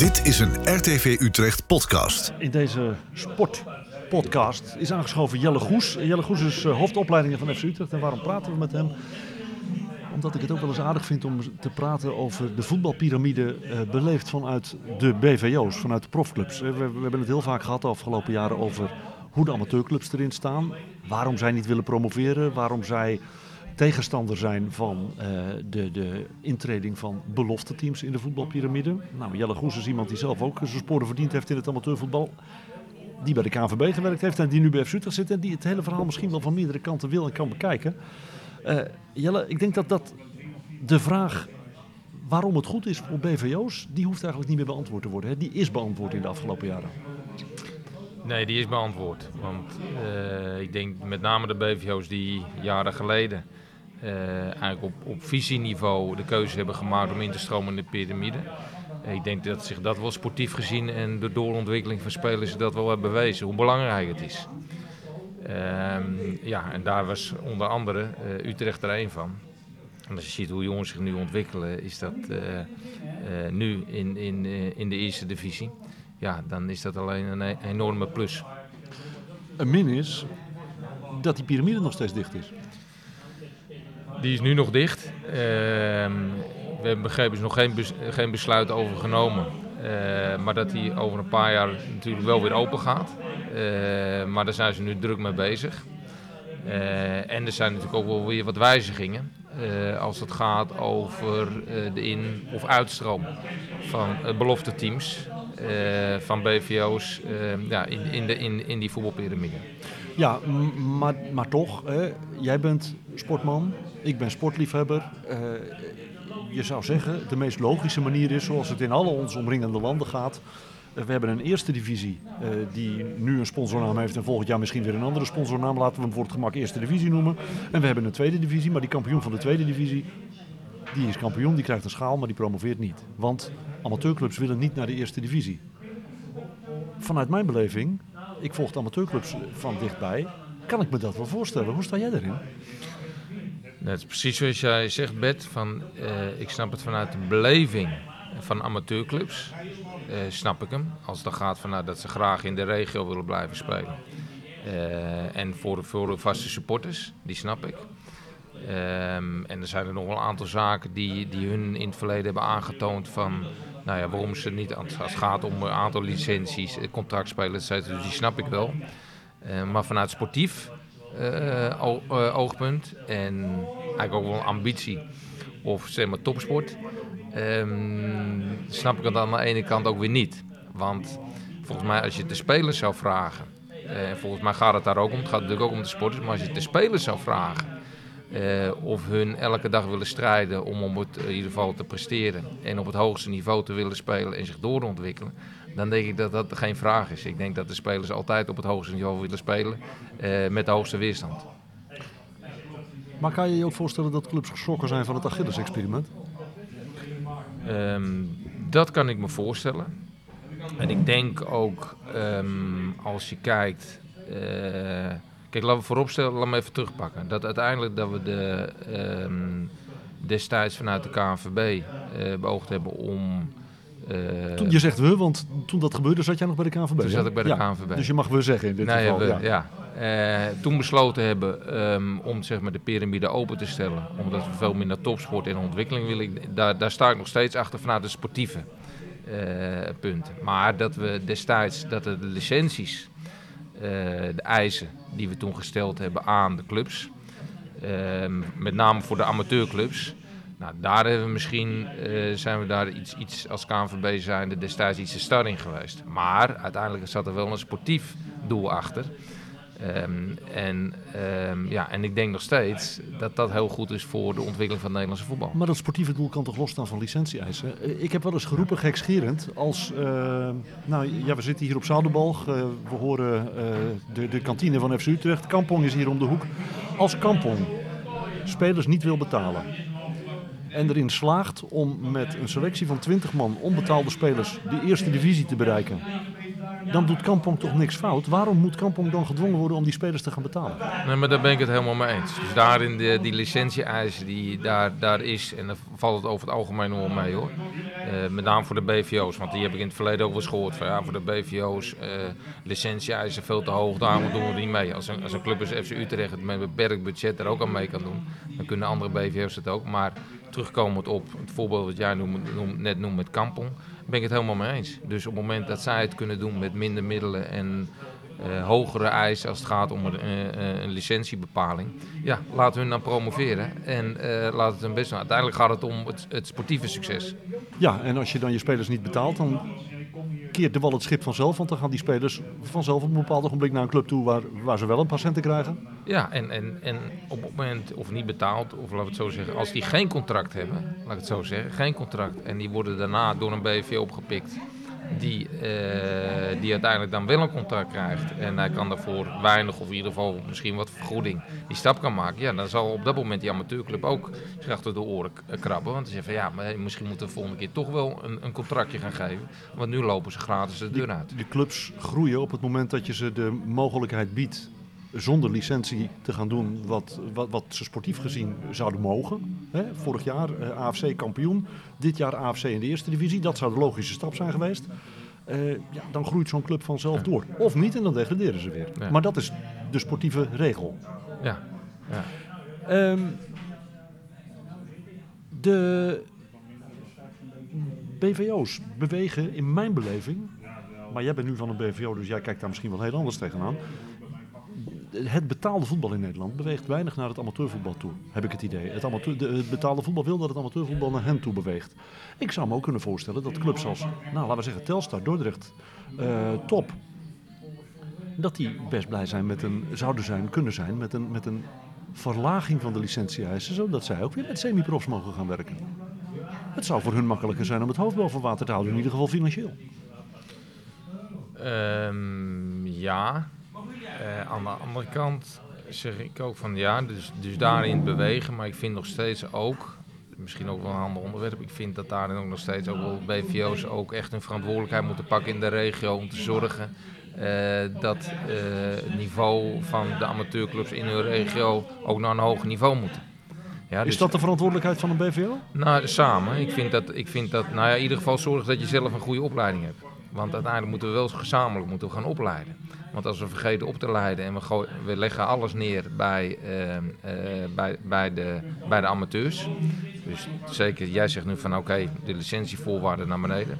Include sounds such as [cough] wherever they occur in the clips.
Dit is een RTV Utrecht podcast. In deze sportpodcast is aangeschoven Jelle Goes. Jelle Goes is uh, hoofdopleidingen van FC Utrecht. En waarom praten we met hem? Omdat ik het ook wel eens aardig vind om te praten over de voetbalpyramide uh, beleefd vanuit de BVO's, vanuit de profclubs. We, we, hebben het heel vaak gehad de afgelopen jaren over hoe de amateurclubs erin staan. Waarom zij niet willen promoveren, waarom zij tegenstander zijn van uh, de, de intreding van belofte teams in de voetbalpyramide. Nou, Jelle Goes is iemand die zelf ook zijn sporen verdiend heeft in het amateurvoetbal. Die bij de KNVB gewerkt heeft en die nu bij FC zit en die het hele verhaal misschien wel van meerdere kanten wil en kan bekijken. Uh, Jelle, ik denk dat dat de vraag waarom het goed is voor BVO's, die hoeft eigenlijk niet meer beantwoord te worden. Hè? Die is beantwoord in de afgelopen jaren. Nee, die is beantwoord. Want uh, ik denk met name de BVO's die jaren geleden eigenlijk op, op visieniveau de keuze hebben gemaakt om in te stromen in de piramide. Ik denk dat zich dat wel sportief gezien en de doorontwikkeling van spelers dat wel hebben bewezen, hoe belangrijk het is. Uh, ja, en daar was onder andere uh, Utrecht er een van. En als je ziet hoe jongens zich nu ontwikkelen, is dat nu in, in, in de eerste divisie. Ja, dan is dat alleen een, een enorme plus. Een min is dat die piramide nog steeds dicht is. Die is nu nog dicht. Uh, we hebben begrepen, is nog geen, geen besluit over genomen. Uh, maar dat die over een paar jaar natuurlijk wel weer open gaat. Uh, maar daar zijn ze nu druk mee bezig. en er zijn natuurlijk ook wel weer wat wijzigingen. als het gaat over de in- of uitstroom van belofte teams. van BVO's ja, in, in, de, in, in die voetbalpyramide. Ja, maar, maar toch, hè, jij bent sportman, ik ben sportliefhebber. Uh, je zou zeggen, de meest logische manier is zoals het in alle onze omringende landen gaat. Uh, we hebben een eerste divisie uh, die nu een sponsornaam heeft en volgend jaar misschien weer een andere sponsornaam. Laten we hem voor het gemak eerste divisie noemen. En we hebben een tweede divisie, maar die kampioen van de tweede divisie, die is kampioen, die krijgt een schaal, maar die promoveert niet. Want amateurclubs willen niet naar de eerste divisie. Vanuit mijn beleving, ik volg de amateurclubs van dichtbij, kan ik me dat wel voorstellen. Hoe sta jij erin? Dat is precies zoals jij zegt, Bert. Van, uh, ik snap het vanuit de beleving van amateurclubs. Uh, snap ik hem. Als dan gaat vanuit dat ze graag in de regio willen blijven spelen. Uh, en voor de, voor de vaste supporters, die snap ik. Um, en er zijn er nog wel een aantal zaken die, die hun in het verleden hebben aangetoond van nou ja, waarom ze niet, als het gaat om een aantal licenties, contractspelers, dus die snap ik wel. Maar vanuit sportief oogpunt. En eigenlijk ook wel ambitie of zeg maar topsport, um, snap ik het aan de ene kant ook weer niet. Want volgens mij als je de spelers zou vragen, en volgens mij gaat het daar ook om, het gaat natuurlijk ook om de sporters, maar als je de spelers zou vragen of hun elke dag willen strijden om op het, in ieder geval te presteren en op het hoogste niveau te willen spelen en zich doorontwikkelen, dan denk ik dat dat geen vraag is. Ik denk dat de spelers altijd op het hoogste niveau willen spelen uh, met de hoogste weerstand. Maar kan je je ook voorstellen dat clubs geschrokken zijn van het Achilles-experiment? Um, dat kan ik me voorstellen. En ik denk ook um, als je kijkt. Uh, Kijk, laten we vooropstellen, laten we even terugpakken. Dat uiteindelijk dat we de, um, destijds vanuit de KNVB uh, beoogd hebben om... Toen, je zegt we, want toen dat gebeurde zat jij nog bij de KNVB. Toen zat ik bij de ja, KNVB. Dus je mag we zeggen in dit nee, geval. We, ja. ja. Uh, toen besloten hebben um, om zeg maar, de piramide open te stellen. Omdat we veel meer naar topsport en ontwikkeling willen. Daar, daar sta ik nog steeds achter vanuit de sportieve punten. Maar dat we destijds dat de licenties uh, de eisen die we toen gesteld hebben aan de clubs. Uh, met name voor de amateurclubs. Nou, daar hebben we misschien, uh, zijn we daar iets, iets als KNVB zijnde destijds iets te star in geweest. Maar uiteindelijk zat er wel een sportief doel achter. Um, en, um, ja, en ik denk nog steeds dat dat heel goed is voor de ontwikkeling van het Nederlandse voetbal. Maar dat sportieve doel kan toch losstaan van licentie-eisen? Ik heb wel eens geroepen, gekscherend, als... Uh, nou ja, we zitten hier op Zoudenbalg. We horen de, de kantine van FC Utrecht. Kampong is hier om de hoek. Als Kampong spelers niet wil betalen... en erin slaagt om met een selectie van 20 man onbetaalde spelers de eerste divisie te bereiken... dan doet Kampong toch niks fout. Waarom moet Kampong dan gedwongen worden om die spelers te gaan betalen? Nee, maar daar ben ik het helemaal mee eens. Dus daarin de, die licentie-eisen die daar, daar is, en daar valt het over het algemeen wel mee hoor. Eh, met name voor de BVO's, want die heb ik in het verleden ook wel eens gehoord. Van, ja, voor de BVO's, uh, licentie-eisen veel te hoog, daarom doen we niet mee. Als een, als een club als FC Utrecht het met een beperkt budget er ook aan mee kan doen, dan kunnen andere BVO's het ook. Maar terugkomend op het voorbeeld dat jij net noemt met Kampong, ben ik het helemaal mee eens. Dus op het moment dat zij het kunnen doen met minder middelen en uh, hogere eisen als het gaat om een, uh, een licentiebepaling. Ja, laten hun dan promoveren en laat het hun best. Uiteindelijk gaat het om het, sportieve succes. Ja, en als je dan je spelers niet betaalt, dan keert de wal het schip vanzelf. Want dan gaan die spelers vanzelf op een bepaald ogenblik naar een club toe waar, waar ze wel een patiënten krijgen. Ja, en, en, en op het moment, of niet betaald, of laten we het zo zeggen, als die geen contract hebben, laat ik het zo zeggen, geen contract. En die worden daarna door een BV opgepikt die, uh, die uiteindelijk dan wel een contract krijgt en hij kan daarvoor weinig of in ieder geval misschien wat vergoeding die stap kan maken, ja, dan zal op dat moment die amateurclub ook zich achter de oren krabben. Want ze zeggen van ja, maar misschien moeten we de volgende keer toch wel een, een contractje gaan geven, want nu lopen ze gratis de deur uit. De clubs groeien op het moment dat je ze de mogelijkheid biedt zonder licentie te gaan doen wat, wat, wat ze sportief gezien zouden mogen. Hè? Vorig jaar uh, AFC kampioen, dit jaar AFC in de eerste divisie. Dat zou de logische stap zijn geweest. Uh, ja, dan groeit zo'n club vanzelf ja. door. Of niet en dan degraderen ze weer. Ja. Maar dat is de sportieve regel. Ja. ja. Um, de BVO's bewegen in mijn beleving, maar jij bent nu van een BVO, dus jij kijkt daar misschien wel heel anders tegenaan het betaalde voetbal in Nederland beweegt weinig naar het amateurvoetbal toe, heb ik het idee. Het, amateur, het betaalde voetbal wil dat het amateurvoetbal naar hen toe beweegt. Ik zou me ook kunnen voorstellen dat clubs als, nou laten we zeggen, Telstar, Dordrecht, uh, Top, dat die best blij zijn met een, zouden zijn, kunnen zijn met een, met een verlaging van de licentie-eisen, zodat zij ook weer met semi-profs mogen gaan werken. Het zou voor hun makkelijker zijn om het hoofd boven water te houden, in ieder geval financieel. Um, ja, uh, aan de andere kant zeg ik ook van ja, dus, dus daarin bewegen. Maar ik vind nog steeds ook, misschien ook wel een ander onderwerp, ik vind dat daarin ook nog steeds ook wel BVO's ook echt hun verantwoordelijkheid moeten pakken in de regio om te zorgen uh, dat uh, het niveau van de amateurclubs in hun regio ook naar een hoger niveau moet. Ja, dus is dat de verantwoordelijkheid van een BVO? Nou, samen. Ik vind dat, ik vind dat nou ja, in ieder geval zorg dat je zelf een goede opleiding hebt. Want uiteindelijk moeten we wel gezamenlijk moeten we gaan opleiden. Want als we vergeten op te leiden en we, we leggen alles neer bij, uh, uh, bij, bij, de, bij de amateurs. Dus zeker, jij zegt nu van oké, de licentievoorwaarden naar beneden.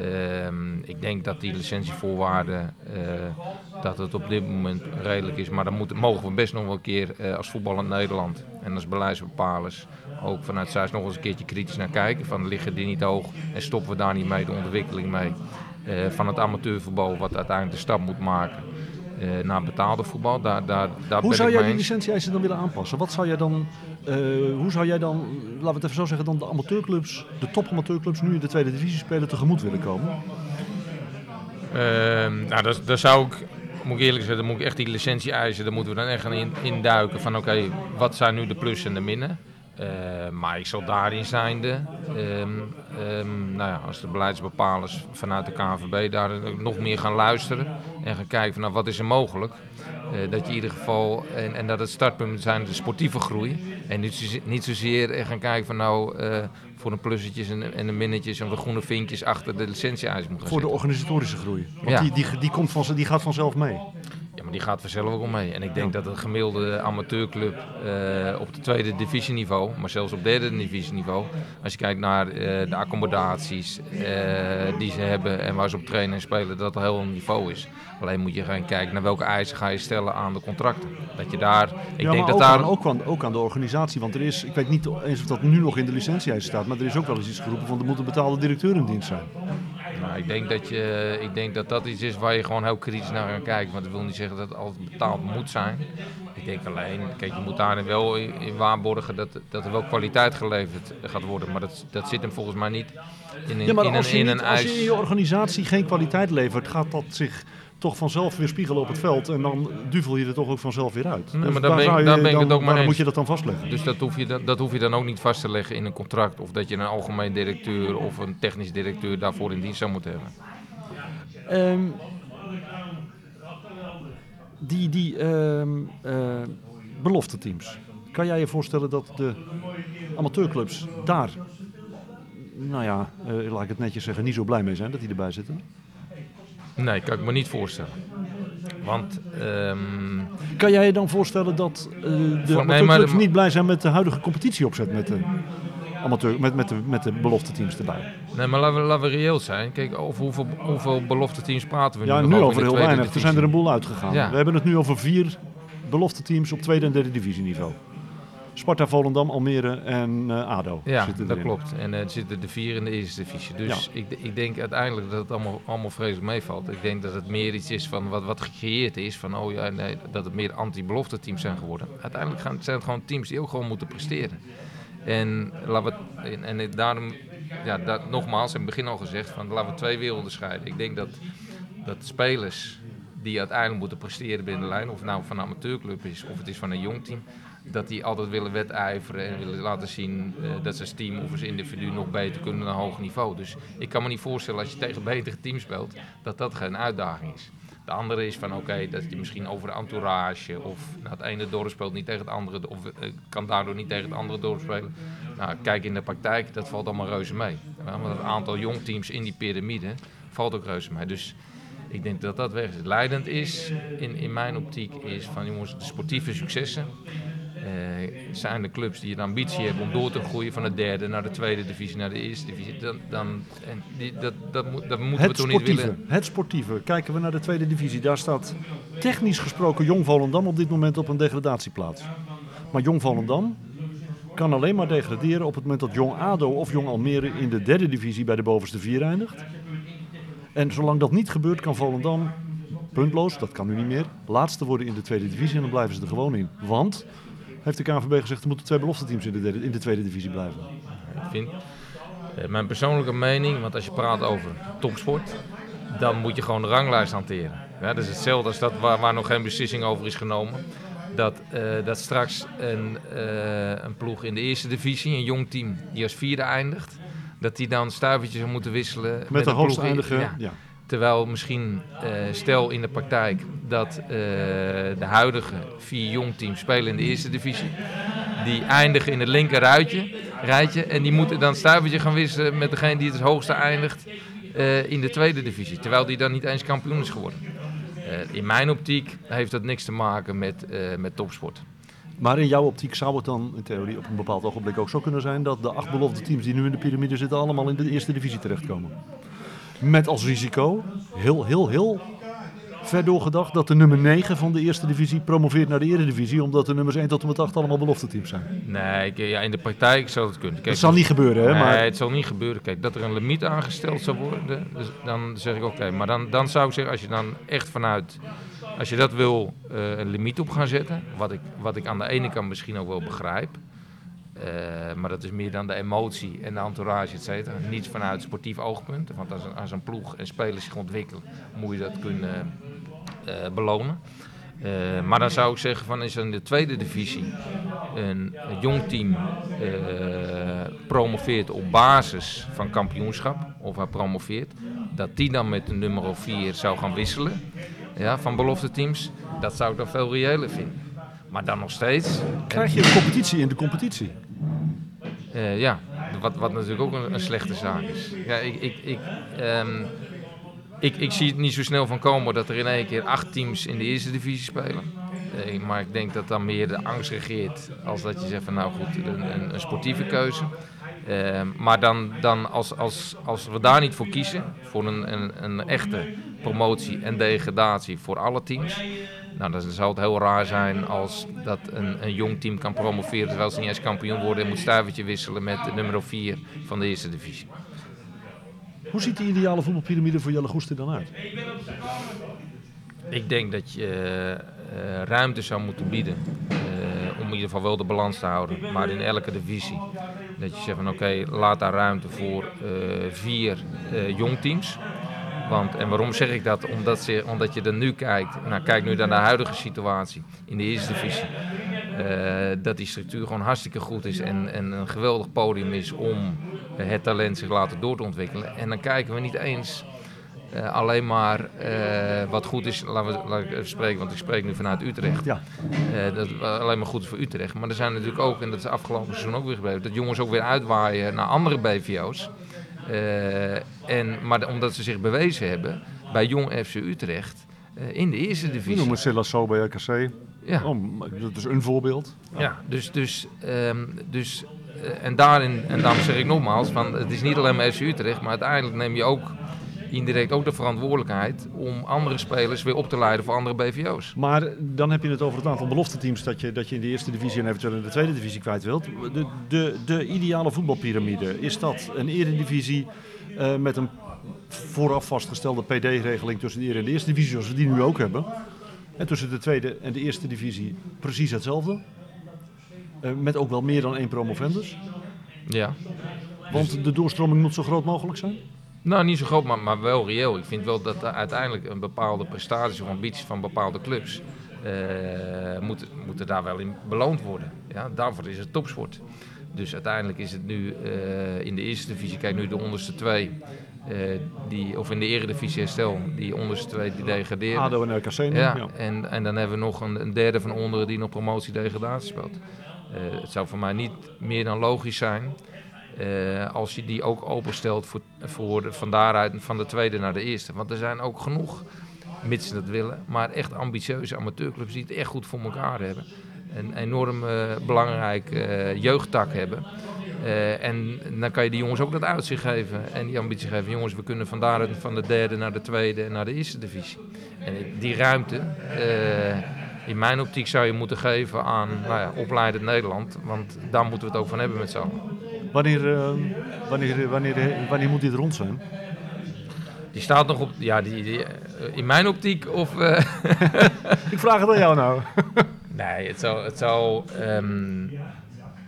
Uh, ik denk dat die licentievoorwaarden, uh, dat het op dit moment redelijk is. Maar daar moeten, mogen we best nog wel een keer uh, als voetballend Nederland en als beleidsbepalers ook vanuit Zuid nog eens een keertje kritisch naar kijken. Van liggen die niet hoog en stoppen we daar niet mee de ontwikkeling mee. Uh, van het amateurvoetbal, wat uiteindelijk de stap moet maken uh, naar betaalde voetbal. Daar, daar, daar hoe ben zou ik jij die licentie-eisen dan willen aanpassen? Wat zou jij dan, uh, hoe zou jij dan, laten we het even zo zeggen, dan de amateurclubs, de topamateurclubs nu in de tweede divisie spelen tegemoet willen komen? Uh, nou, dat, dat zou ik, moet ik eerlijk zeggen, dan moet ik echt die licentie eisen. Daar moeten we dan echt gaan in, induiken van oké, okay, wat zijn nu de plussen en de minnen? Uh, maar ik zal daarin zijnde, um, um, nou ja, als de beleidsbepalers vanuit de KNVB daar nog meer gaan luisteren en gaan kijken van nou, wat is er mogelijk. Uh, dat je in ieder geval, en, en dat het startpunt zijn de sportieve groei. En niet, niet zozeer gaan kijken van nou, uh, voor de plussetjes en, en de minnetjes en de groene vinkjes achter de licentie-eisen moet gaan Voor de organisatorische groei. Want Ja. die, die, die, komt van, die gaat vanzelf mee. Ja, maar die gaat vanzelf ook wel mee. En ik denk dat een gemiddelde amateurclub eh, op het tweede divisieniveau, maar zelfs op derde divisieniveau, als je kijkt naar eh, de accommodaties eh, die ze hebben en waar ze op trainen en spelen, dat een heel niveau is. Alleen moet je gaan kijken naar welke eisen ga je stellen aan de contracten. Dat je daar, ik ja, denk dat ook, daar... aan, ook, aan, ook aan de organisatie. Want er is, ik weet niet eens of dat nu nog in de licentie staat, maar er is ook wel eens iets geroepen van er moet een betaalde directeur in dienst zijn. Ik denk dat, je, ik denk dat dat iets is waar je gewoon heel kritisch naar gaat kijken. Want dat wil niet zeggen dat het altijd betaald moet zijn. Ik denk alleen, kijk, je moet daarin wel in, waarborgen dat, dat er wel kwaliteit geleverd gaat worden. Maar dat, dat zit hem volgens mij niet in, een- Ja, maar in, als een, je, in niet, een als je in je organisatie geen kwaliteit levert, gaat dat zich toch vanzelf weer spiegelen op het veld. En dan duvel je er toch ook vanzelf weer uit. Nee, Dus maar daar ben ik- zou je daar ben ik dan- het ook mee waarom eens. moet je dat dan vastleggen? Dus dat hoef, je, dan- dat hoef je dan ook niet vast te leggen in een contract. Of dat je een algemeen directeur of een technisch directeur daarvoor in dienst zou moeten hebben. Ehm, Die, die ehm eh, belofte teams. Kan jij je voorstellen dat de amateurclubs daar, nou ja, eh, laat ik het netjes zeggen, niet zo blij mee zijn dat die erbij zitten? Nee, kan ik me niet voorstellen. Want ehm, Kan jij je dan voorstellen dat eh, de amateurclubs niet blij zijn met de huidige competitieopzet met de, amateur, met, met de, met de belofte teams erbij? Nee, maar laten we, laten we reëel zijn. Kijk, over hoeveel, hoeveel belofte teams praten we Ja, nu? nu nog over heel weinig. Er zijn er een boel uitgegaan. Ja. We hebben het nu over vier belofte teams op tweede en derde divisieniveau. Sparta, Volendam, Almere en eh, ADO Ja, dat erin. klopt. En er zitten de vier in de eerste divisie. Dus ik, ik denk uiteindelijk dat het allemaal, allemaal vreselijk meevalt. Ik denk dat het meer iets is van wat, wat gecreëerd is. Van oh ja, nee, dat het meer anti-belofte teams zijn geworden. Uiteindelijk gaan, zijn het gewoon teams die ook gewoon moeten presteren. En, laten we, en, en daarom, ja, dat, nogmaals, in het begin al gezegd, van, laten we twee werelden scheiden. Ik denk dat, dat spelers die uiteindelijk moeten presteren binnen de lijn, of het nou van een amateurclub is of het is van een jong team, dat die altijd willen wedijveren en willen laten zien eh, dat ze als team of als individu nog beter kunnen naar een hoog niveau. Dus ik kan me niet voorstellen als je tegen betere teams speelt, dat dat geen uitdaging is. De andere is van oké, dat je misschien over de entourage of nou, het ene dorp speelt niet tegen het andere of eh, kan daardoor niet tegen het andere dorp spelen. Nou, kijk in de praktijk, dat valt allemaal reuze mee. Want het aantal jongteams in die piramide valt ook reuze mee. Dus ik denk dat dat weg is. Leidend is in, in mijn optiek is van jongens, de sportieve successen. Eh, zijn de clubs die een ambitie hebben om door te groeien van de derde naar de tweede divisie, naar de eerste divisie. Dan, dan, en die, dat, dat, moet, dat moeten we toch niet willen. het sportieve. Kijken we naar de tweede divisie. Daar staat technisch gesproken Jong Volendam op dit moment op een degradatieplaats. Maar Jong Volendam kan alleen maar degraderen op het moment dat Jong ADO of Jong Almere in de derde divisie bij de bovenste vier eindigt. En zolang dat niet gebeurt kan Volendam puntloos, dat kan nu niet meer, laatste worden in de tweede divisie en dan blijven ze er gewoon in. Want, heeft de KNVB gezegd, er moeten twee belofte teams in de, derde, in de tweede divisie blijven. Ik vind, eh, mijn persoonlijke mening, want als je praat over topsport, dan moet je gewoon de ranglijst hanteren. Ja, dat is hetzelfde als dat waar, waar nog geen beslissing over is genomen. Dat, eh, dat straks een, eh, een ploeg in de eerste divisie, een jong team die als vierde eindigt, dat die dan stuivertjes zou moeten wisselen met, Met de een hoogste ja. ja. Terwijl misschien, eh, stel in de praktijk, dat eh, de huidige vier jongteams spelen in de eerste divisie. Die eindigen in het linker ruitje, rijtje. En die moeten dan stuivertje gaan wisselen met degene die het hoogste eindigt eh, in de tweede divisie. Terwijl die dan niet eens kampioen is geworden. Eh, in mijn optiek heeft dat niks te maken met, met topsport. Maar in jouw optiek zou het dan in theorie op een bepaald ogenblik ook zo kunnen zijn dat de acht belofte teams die nu in de piramide zitten allemaal in de eerste divisie terechtkomen. Met als risico, heel, heel, heel ver doorgedacht, dat de nummer 9 van de eerste divisie promoveert naar de eredivisie, omdat de nummers 1 tot en met 8 allemaal belofte teams zijn. Nee, ik- ja, in de praktijk zou het kunnen. Kijk, Dat zal niet gebeuren, hè? Nee, Maar het zal niet gebeuren. Kijk, dat er een limiet aangesteld zou worden, dus dan zeg ik oké. Maar dan, dan zou ik zeggen, als je dan echt vanuit, als je dat wil, eh, een limiet op gaan zetten, wat ik, wat ik aan de ene kant misschien ook wel begrijp, eh, maar dat is meer dan de emotie en de entourage, et cetera. Niet vanuit sportief oogpunt, want als een, als een ploeg en spelers zich ontwikkelen, moet je dat kunnen belonen. Eh, maar dan zou ik zeggen, van is er in de tweede divisie een, een jong team eh, promoveert op basis van kampioenschap, of hij promoveert, dat die dan met de nummer 4 zou gaan wisselen ja, van belofte teams, dat zou ik dan veel reëler vinden. Maar dan nog steeds, krijg je een competitie in de competitie. eh, ja, wat, wat natuurlijk ook een, een slechte zaak is. Ja, ik, ik, ik, ehm, ik, ik zie het niet zo snel van komen dat er in één keer acht teams in de eerste divisie spelen. Eh, maar ik denk dat dan meer de angst regeert als dat je zegt van nou goed, een, een, sportieve keuze. Ehm, maar dan, dan als, als, als we daar niet voor kiezen, voor een, een, een echte promotie en degradatie voor alle teams, nou, dan zou het heel raar zijn als dat een, een jong team kan promoveren terwijl ze niet eens kampioen worden en moet stuivertje wisselen met de nummer 4 van de eerste divisie. Hoe ziet die ideale voetbalpyramide voor Jelle dan uit? Ik denk dat je eh, ruimte zou moeten bieden eh, om in ieder geval wel de balans te houden, maar in elke divisie. Dat je zegt van oké, laat daar ruimte voor eh, vier jongteams. Want, en waarom zeg ik dat? Omdat, ze, omdat je er nu kijkt, nou kijk nu naar de huidige situatie in de eerste divisie. Eh, dat die structuur gewoon hartstikke goed is en, en een geweldig podium is om het talent zich laten door te ontwikkelen. En dan kijken we niet eens eh, alleen maar eh, wat goed is, laten we, laat ik even spreken, want ik spreek nu vanuit Utrecht. Ja. Dat het alleen maar goed is voor Utrecht. Maar er zijn natuurlijk ook, en dat is afgelopen seizoen ook weer gebleven, dat jongens ook weer uitwaaien naar andere BVO's. En, maar omdat ze zich bewezen hebben bij Jong FC Utrecht in de eerste divisie. noemen Silas bij RKC. Ja. Oh, dat is een voorbeeld. Ja, dus, dus, ehm, dus eh, en daarin, en daarom zeg ik nogmaals, van, het is niet alleen maar FC Utrecht, maar uiteindelijk neem je ook indirect ook de verantwoordelijkheid om andere spelers weer op te leiden voor andere BVO's. Maar dan heb je het over het aantal belofteteams dat je, dat je in de eerste divisie en eventueel in de tweede divisie kwijt wilt. De, de, de ideale voetbalpyramide, is dat een eredivisie eh, met een vooraf vastgestelde PD-regeling tussen de Eer en de eerste divisie, zoals we die nu ook hebben. En tussen de tweede en de eerste divisie precies hetzelfde. Eh, met ook wel meer dan één promovendus. Ja. Want de doorstroming moet zo groot mogelijk zijn. Nou, niet zo groot, maar, maar wel reëel. Ik vind wel dat er uiteindelijk een bepaalde prestaties of ambities van bepaalde clubs eh, moeten, moeten daar wel in beloond worden. Ja, daarvoor is het topsport. Dus uiteindelijk is het nu eh, in de eerste divisie, kijk nu de onderste twee, eh, die, of in de eredivisie herstel, die onderste twee die degraderen. ADO en RKC. Ja, ja. En, en dan hebben we nog een, een derde van onderen die nog promotie-degradatie speelt. Eh, het zou voor mij niet meer dan logisch zijn als je die ook openstelt voor, voor de, van daaruit van de tweede naar de eerste. Want er zijn ook genoeg, mits ze dat willen, maar echt ambitieuze amateurclubs die het echt goed voor elkaar hebben. Een enorm eh, belangrijk eh, jeugdtak hebben. Eh, en dan kan je die jongens ook dat uitzicht geven en die ambitie geven. Jongens, we kunnen van daaruit van de derde naar de tweede en naar de eerste divisie. En die ruimte, in mijn optiek zou je moeten geven aan nou ja, opleidend Nederland. Want daar moeten we het ook van hebben met z'n allen. Wanneer, eh, wanneer, wanneer, wanneer moet dit rond zijn? Die staat nog op, ja, die, die, in mijn optiek of... [laughs] Ik vraag het aan jou nou. Nee, het zou... Het zou ehm,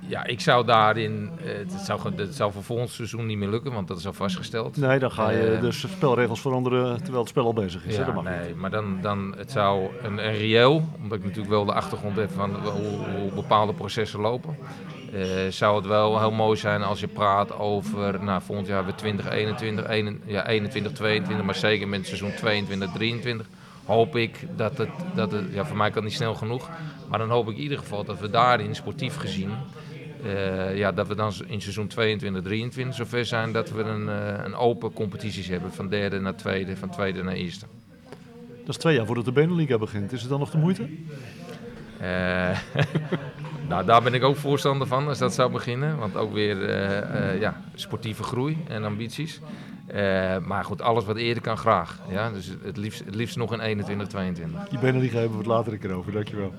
ja, ik zou daarin... eh, het, zou, het zou voor volgend seizoen niet meer lukken, want dat is al vastgesteld. Nee, dan ga je Eh, dus spelregels veranderen terwijl het spel al bezig is. Ja, Dat mag niet. nee, maar dan, dan het zou een, een reëel, omdat ik natuurlijk wel de achtergrond heb van hoe, hoe bepaalde processen lopen. eh, zou het wel heel mooi zijn als je praat over, nou volgend jaar weer 2021, 21, ja, 21, 22, maar zeker met het seizoen 22, 23. Hoop ik dat het, dat het, ja voor mij kan het niet snel genoeg, maar dan hoop ik in ieder geval dat we daarin sportief gezien, eh, ja, dat we dan in seizoen 22, 23 zover zijn dat we een, eh, een open competities hebben van derde naar tweede, van tweede naar eerste. Dat is twee jaar voordat de Beneliga begint. Is het dan nog de moeite? Eh, [laughs] nou, daar ben ik ook voorstander van als dat zou beginnen. Want ook weer eh, eh, ja, sportieve groei en ambities. Eh, maar goed, alles wat eerder kan graag. Ja? Dus het liefst, het liefst nog in 21, 22. Die Beneliga hebben we het later een keer over. Dankjewel.